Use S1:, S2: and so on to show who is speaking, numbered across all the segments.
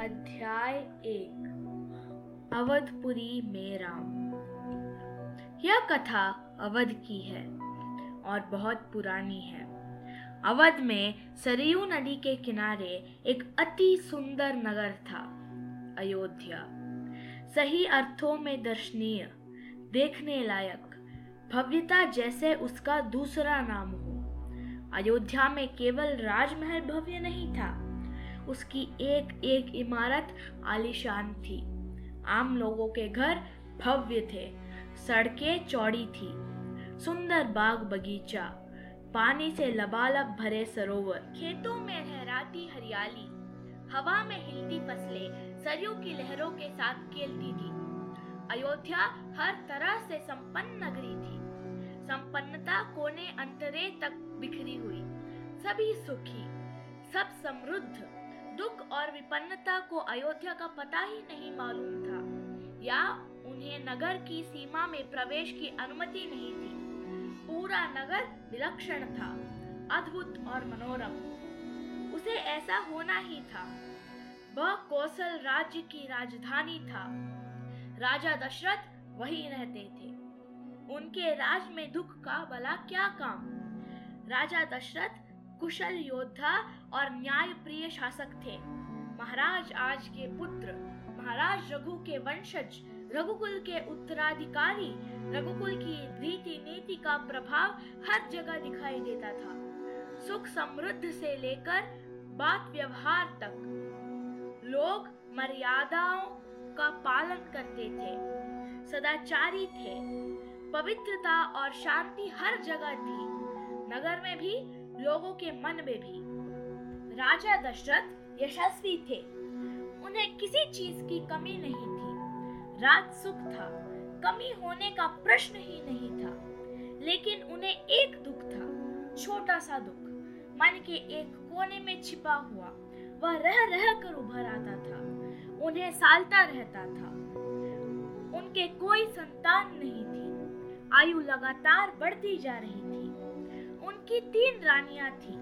S1: अध्याय एक, अवधपुरी में राम। यह कथा अवध की है और बहुत पुरानी है। अवध में सरयू नदी के किनारे एक अति सुंदर नगर था, अयोध्या। सही अर्थों में दर्शनीय, देखने लायक, भव्यता जैसे उसका दूसरा नाम हो। अयोध्या में केवल राजमहल भव्य नहीं था उसकी एक एक इमारत आलीशान थी। आम लोगों के घर भव्य थे, सड़कें चौड़ी थी, सुंदर बाग बगीचा, पानी से लबालब भरे सरोवर। खेतों में लहराती हरियाली, हवा में हिलती फ़सलें, सरयू की लहरों के साथ खेलती थी। अयोध्या हर तरह से संपन्न नगरी थी। संपन्नता कोने अंतरे तक बिखरी हुई। सभी सुखी, सब समृद्ध। दुख और विपन्नता को अयोध्या का पता ही नहीं मालूम था, या उन्हें नगर की सीमा में प्रवेश की अनुमति नहीं थी। पूरा नगर विलक्षण था, अद्भुत और मनोरम। उसे ऐसा होना ही था। वह कौशल राज्य की राजधानी था। राजा दशरथ वही रहते थे। उनके राज में दुख का भला क्या काम? राजा दशरथ कुशल योद्धा और न्याय प्रिय शासक थे। महाराज आज के पुत्र, महाराज रघु के वंशज, रघुकुल के उत्तराधिकारी, रघुकुल की रीति नीति का प्रभाव हर जगह दिखाई देता था। सुख समृद्ध से लेकर बात व्यवहार तक, लोग मर्यादाओं का पालन करते थे, सदाचारी थे, पवित्रता और शांति हर जगह थी। नगर में भी लोगों के मन में भी। राजा दशरथ यशस्वी थे। उन्हें किसी चीज़ की कमी नहीं थी। राज सुख था। कमी होने का प्रश्न ही नहीं था। लेकिन उन्हें एक दुख था, छोटा सा दुख। मन के एक कोने में छिपा हुआ, वह रह रह कर उभर आता था। उन्हें सालता रहता था। उनके कोई संतान नहीं थी। आयु लगातार बढ़ती जा रही थी। उनकी तीन रानियाँ थी,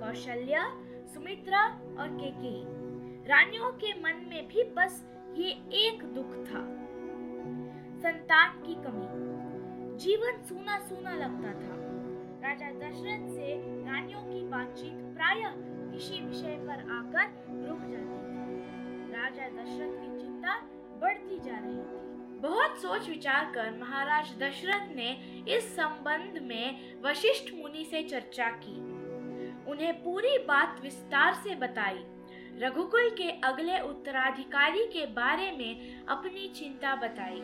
S1: कौशल्या, सुमित्रा और केकेयी रानियों के मन में भी बस ये एक दुख था, संतान की कमी। जीवन सूना सूना लगता था। राजा दशरथ से रानियों की बातचीत प्रायः इसी विषय पर आकर रुक जाती थी। राजा दशरथ की चिंता बढ़ती जा रही थी। बहुत सोच विचार कर महाराज दशरथ ने इस संबंध में वशिष्ठ मुनि से चर्चा की। उन्हें पूरी बात विस्तार से बताई। रघुकुल के अगले उत्तराधिकारी के बारे में अपनी चिंता बताई।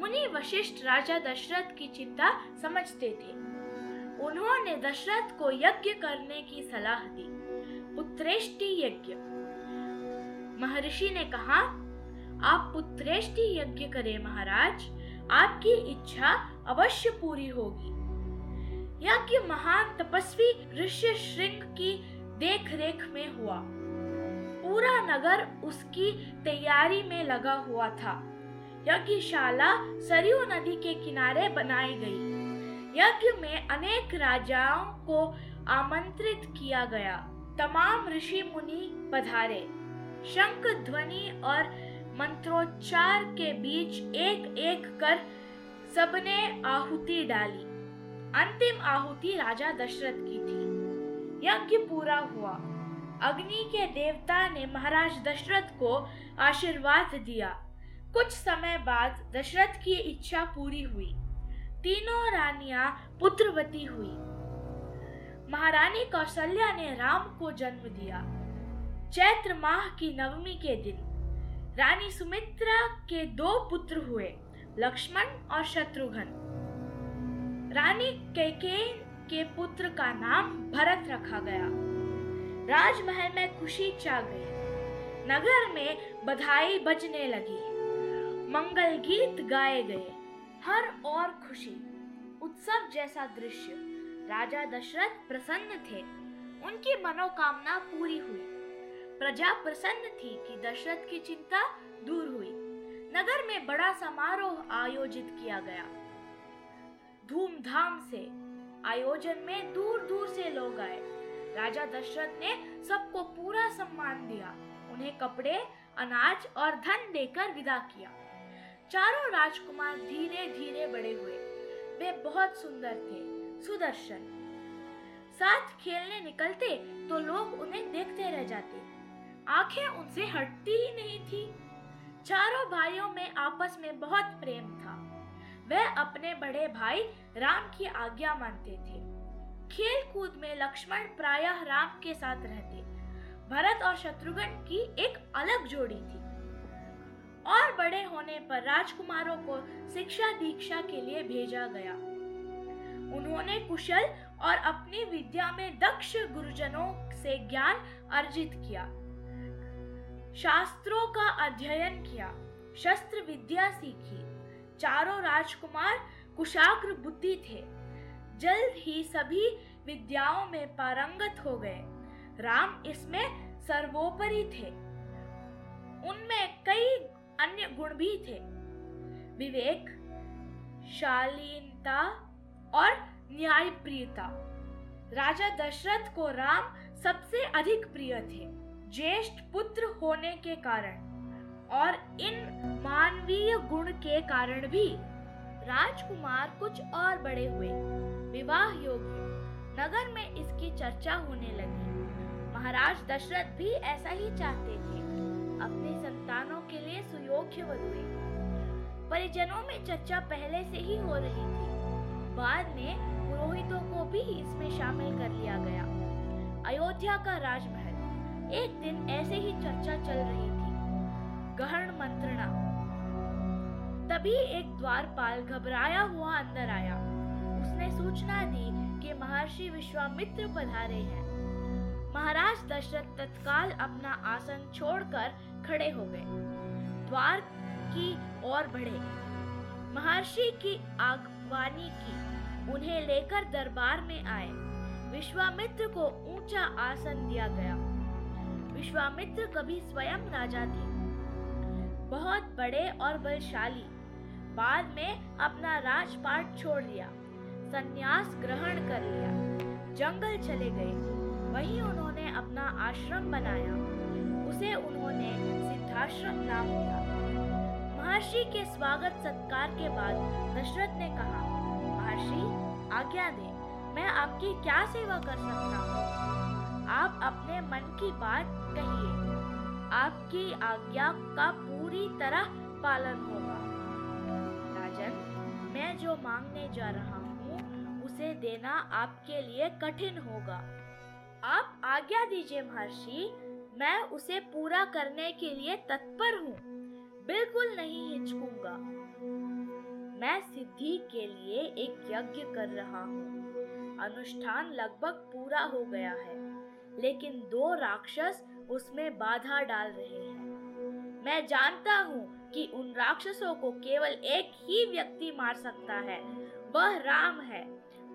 S1: मुनि वशिष्ठ राजा दशरथ की चिंता समझते थे। उन्होंने दशरथ को यज्ञ करने की सलाह दी। उत्तरेष्टि यज्ञ। महर्षि ने कहा आप पुत्रेष्टि यज्ञ करें, महाराज। आपकी इच्छा अवश्य पूरी होगी। यज्ञ महान तपस्वी ऋषि श्रृंग की देख रेख में हुआ। पूरा नगर उसकी तैयारी में लगा हुआ था। यज्ञशाला सरयू नदी के किनारे बनाई गई। यज्ञ में अनेक राजाओं को आमंत्रित किया गया। तमाम ऋषि मुनि पधारे। शंख, ध्वनि और मंत्रोच्चार के बीच एक एक कर सबने आहुति डाली। अंतिम आहुति राजा दशरथ की थी। यज्ञ पूरा हुआ। अग्नि के देवता ने महाराज दशरथ को आशीर्वाद दिया। कुछ समय बाद दशरथ की इच्छा पूरी हुई। तीनों रानियाँ पुत्रवती हुई। महारानी कौशल्या ने राम को जन्म दिया। चैत्र माह की नवमी के दिन रानी सुमित्रा के दो पुत्र हुए, लक्ष्मण और शत्रुघ्न। रानी कैकेयी के पुत्र का नाम भरत रखा गया। राजमहल में खुशी छा गई। नगर में बधाई बजने लगी। मंगल गीत गाए गए। हर और खुशी। उत्सव जैसा दृश्य। राजा दशरथ प्रसन्न थे। उनकी मनोकामना पूरी हुई। प्रजा प्रसन्न थी कि दशरथ की चिंता दूर हुई। नगर में बड़ा समारोह आयोजित किया गया। धूमधाम से आयोजन में दूर दूर से लोग आए। राजा दशरथ ने सबको पूरा सम्मान दिया। उन्हें कपड़े, अनाज और धन देकर विदा किया। चारों राजकुमार धीरे धीरे बड़े हुए। वे बहुत सुंदर थे, सुदर्शन। साथ खेलने निकलते तो लोग उन्हें देखते रह जाते। आँखें उनसे हटती ही नहीं थी। चारों भाइयों में आपस में बहुत प्रेम था। वह अपने बड़े भाई राम की आज्ञा मानते थे। खेल कूद में लक्ष्मण प्रायः राम के साथ रहते। भरत और शत्रुघ्न की एक अलग जोड़ी थी। और बड़े होने पर राजकुमारों को शिक्षा दीक्षा के लिए भेजा गया। उन्होंने कुशल और अपनी विद्या में दक्ष गुरुजनों से ज्ञान अर्जित किया। शास्त्रों का अध्ययन किया, शस्त्र विद्या सीखी। चारों राजकुमार कुशाग्र बुद्धि थे। जल्द ही सभी विद्याओं में पारंगत हो गए। राम इसमें सर्वोपरि थे। उनमें कई अन्य गुण भी थे। विवेक, शालीनता और न्यायप्रियता। राजा दशरथ को राम सबसे अधिक प्रिय थे। ज्येष्ठ पुत्र होने के कारण और इन मानवीय गुण के कारण भी राजकुमार कुछ और बड़े हुए। विवाह योग्य नगर में इसकी चर्चा होने लगी। महाराज दशरथ भी ऐसा ही चाहते थे। अपने संतानों के लिए सुयोग्य वधुए परिजनों में चर्चा पहले से ही हो रही थी। बाद में पुरोहितों को भी इसमें शामिल कर लिया गया। अयोध्या का राजमहल। एक दिन ऐसे ही चर्चा चल रही थी। गहन मंत्रणा। तभी एक द्वारपाल घबराया हुआ अंदर आया। उसने सूचना दी कि महर्षि विश्वामित्र पधारे हैं। महाराज दशरथ तत्काल अपना आसन छोड़कर खड़े हो गए। द्वार की ओर बढ़े। महर्षि की आगवानी की, उन्हें लेकर दरबार में आए। विश्वामित्र को ऊँचा आसन दिया गया। विश्वामित्र कभी स्वयं राजा थे बहुत बड़े और बलशाली, बाद में अपना राजपाट छोड़ दिया संन्यास ग्रहण कर लिया, जंगल चले गए। वहीं उन्होंने अपना आश्रम बनाया। उसे उन्होंने सिद्धाश्रम नाम दिया। महर्षि के स्वागत सत्कार के बाद दशरथ ने कहा, महर्षि, आज्ञा दे, मैं आपकी क्या सेवा कर सकता हूँ? आप अपने मन की बात कहिए। आपकी आज्ञा का पूरी तरह पालन होगा। राजन, मैं जो मांगने जा रहा हूँ, उसे देना आपके लिए कठिन होगा। आप आज्ञा दीजिए महर्षि, मैं उसे पूरा करने के लिए तत्पर हूँ। बिल्कुल नहीं हिचकूँगा। मैं सिद्धि के लिए एक यज्ञ कर रहा हूँ। अनुष्ठान लगभग पूरा हो गया है। लेकिन दो राक्षस उसमें बाधा डाल रहे हैं। मैं जानता हूँ कि उन राक्षसों को केवल एक ही व्यक्ति मार सकता है। वह राम है।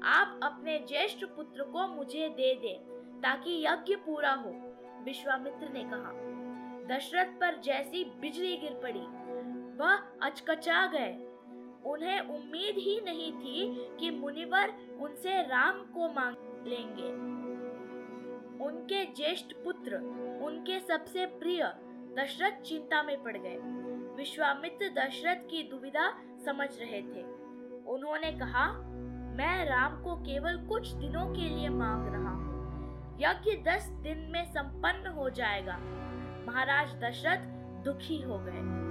S1: आप अपने ज्येष्ठ पुत्र को मुझे दे दे ताकि यज्ञ पूरा हो, विश्वामित्र ने कहा। दशरथ पर जैसी बिजली गिर पड़ी, वह अचकचा गए। उन्हें उम्मीद ही नहीं थी कि मुनिवर उनसे राम को मांग लेंगे। उनके ज्येष्ठ पुत्र, उनके सबसे प्रिय दशरथ चिंता में पड़ गए। विश्वामित्र दशरथ की दुविधा समझ रहे थे। उन्होंने कहा, मैं राम को केवल कुछ दिनों के लिए मांग रहा हूँ। यज्ञ दस दिन में संपन्न हो जाएगा। महाराज दशरथ दुखी हो गए।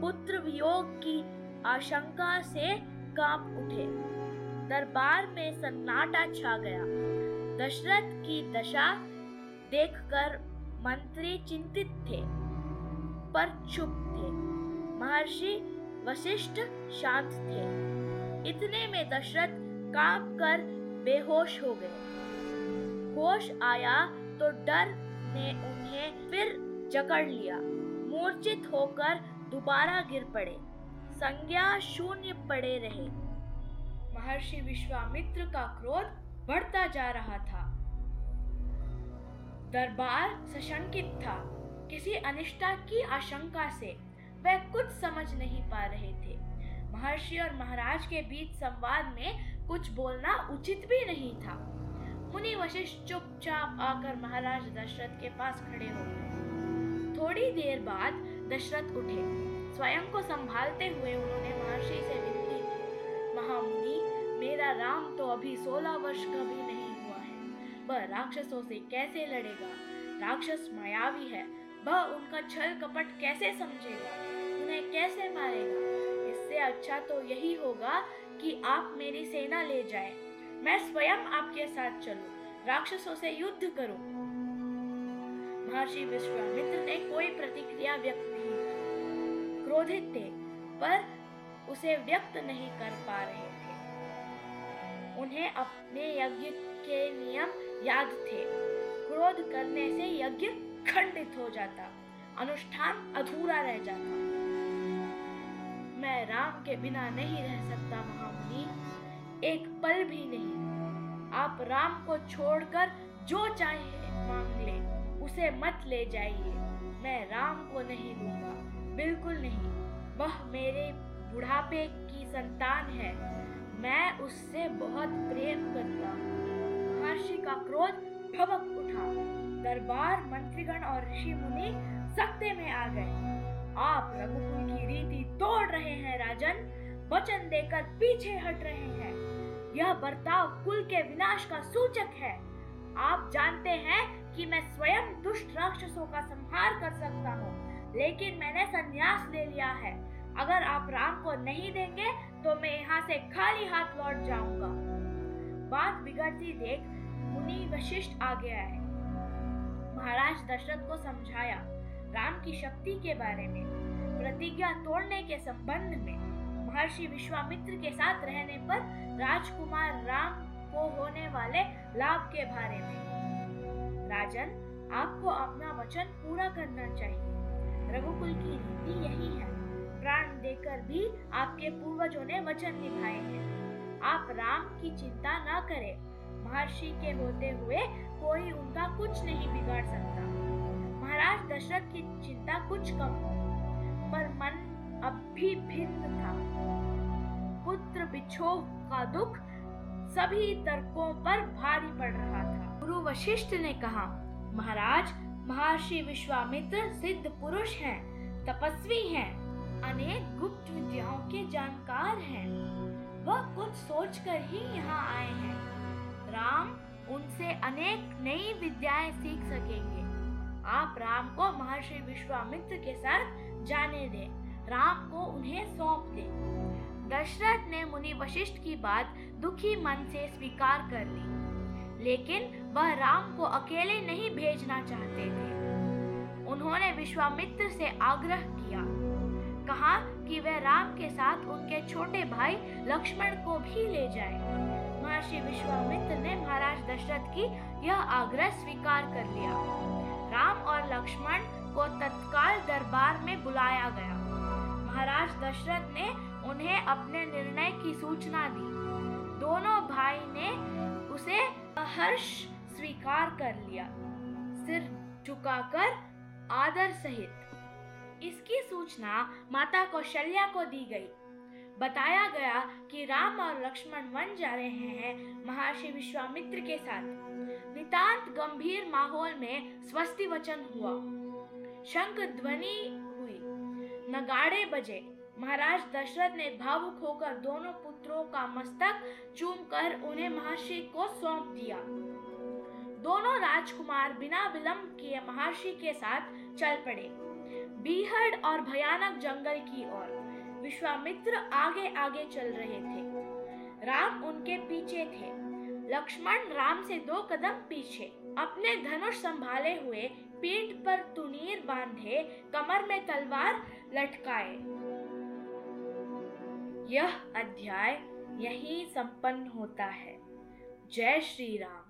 S1: पुत्र वियोग की आशंका से काँप उठे। दरबार में सन्नाटा छा गया। दशरथ की दशा देखकर मंत्री चिंतित थे, पर चुप थे। महर्षि वशिष्ठ शांत थे। इतने में दशरथ काँप कर बेहोश हो गए। होश आया तो डर ने उन्हें फिर जकड़ लिया। मूर्छित होकर दोबारा गिर पड़े। संज्ञा शून्य पड़े रहे। महर्षि विश्वामित्र का क्रोध बढ़ता जा रहा था। दरबार सशंकित था। किसी अनिष्टा की आशंका से वह कुछ समझ नहीं पा रहे थे। महर्षि और महाराज के बीच संवाद में कुछ बोलना उचित भी नहीं था। मुनि वशिष्ठ चुपचाप आकर महाराज दशरथ के पास खड़े हो गए। थोड़ी देर बाद दशरथ उठे। स्वयं को संभालते हुए उन्होंने महर्षि से मेरा राम तो अभी सोलह वर्ष का भी नहीं हुआ है। वह राक्षसों से कैसे लड़ेगा? राक्षस मायावी है। वह उनका छल कपट कैसे समझेगा? उन्हें कैसे मारेगा? इससे अच्छा तो यही होगा कि आप मेरी सेना ले जाए। मैं स्वयं आपके साथ चलूँ, राक्षसों से युद्ध करूँ। महर्षि विश्वामित्र ने कोई प्रतिक्रिया व्यक्त नहीं की। क्रोधित थे पर उसे व्यक्त नहीं कर पा रहे। उन्हें अपने यज्ञ के नियम याद थे। क्रोध करने से यज्ञ खंडित हो जाता, अनुष्ठान अधूरा रह जाता। मैं राम के बिना नहीं रह सकता, महामुनि। एक पल भी नहीं। आप राम को छोड़कर जो चाहे मांग ले, उसे मत ले जाइए। मैं राम को नहीं दूँगा, बिल्कुल नहीं। वह मेरे बुढ़ापे की संतान है। मैं उससे बहुत प्रेम करता महर्षि का क्रोध भवक उठा। दरबार मंत्रीगण और ऋषि मुनि सकते में आ गए। आप रघुकुल की रीति तोड़ रहे हैं, राजन। वचन देकर पीछे हट रहे हैं। यह बर्ताव कुल के विनाश का सूचक है। आप जानते हैं कि मैं स्वयं दुष्ट राक्षसों का संहार कर सकता हूँ, लेकिन मैंने संन्यास ले लिया है। अगर आप राम को नहीं देंगे तो मैं यहाँ से खाली हाथ लौट जाऊँगा। बात बिगड़ती देख मुनि वशिष्ठ आगे आए। महाराज दशरथ को समझाया राम की शक्ति के बारे में, प्रतिज्ञा तोड़ने के संबंध में, महर्षि विश्वामित्र के साथ रहने पर राजकुमार राम को होने वाले लाभ के बारे में। राजन, आपको अपना वचन पूरा करना चाहिए। रघुकुल की रीति यही है। प्राण देकर भी आपके पूर्वजों ने वचन निभाए हैं। आप राम की चिंता न करें। महर्षि के होते हुए कोई उनका कुछ नहीं बिगाड़ सकता। महाराज दशरथ की चिंता कुछ कम पर मन अब भी भिन्न था। पुत्र बिछोह का दुख सभी तर्कों पर भारी पड़ रहा था। गुरु वशिष्ठ ने कहा महाराज महर्षि विश्वामित्र सिद्ध पुरुष हैं, तपस्वी हैं, अनेक गुप्त विद्याओं के जानकार हैं। वह कुछ सोचकर ही यहाँ आए हैं। राम उनसे अनेक नई विद्याएँ सीख सकेंगे। आप राम को महर्षि विश्वामित्र के साथ जाने दें। राम को उन्हें सौंप दें। दशरथ ने मुनि वशिष्ठ की बात दुखी मन से स्वीकार कर ली। लेकिन वह राम को अकेले नहीं भेजना चाहते थे। उन्होंने विश्वामित्र से आग्रह किया। कहा कि वह राम के साथ उनके छोटे भाई लक्ष्मण को भी ले जाए। महर्षि विश्वामित्र ने महाराज दशरथ की यह आग्रह स्वीकार कर लिया। राम और लक्ष्मण को तत्काल दरबार में बुलाया गया। महाराज दशरथ ने उन्हें अपने निर्णय की सूचना दी। दोनों भाई ने उसे हर्ष स्वीकार कर लिया। सिर झुकाकर आदर सहित इसकी सूचना माता कौशल्या को दी गई। बताया गया कि राम और लक्ष्मण वन जा रहे हैं महर्षि विश्वामित्र के साथ। नितांत गंभीर माहौल में स्वस्ति वचन हुआ। शंख ध्वनि हुई। नगाड़े बजे महाराज दशरथ ने भावुक होकर दोनों पुत्रों का मस्तक चूम कर उन्हें महर्षि को सौंप दिया। दोनों राजकुमार बिना विलंब किए महर्षि के साथ चल पड़े। बीहड़ और भयानक जंगल की ओर विश्वामित्र आगे आगे चल रहे थे। राम उनके पीछे थे। लक्ष्मण राम से दो कदम पीछे अपने धनुष संभाले हुए पीठ पर तुनीर बांधे कमर में तलवार लटकाए। यह अध्याय यही संपन्न होता है। जय श्री राम।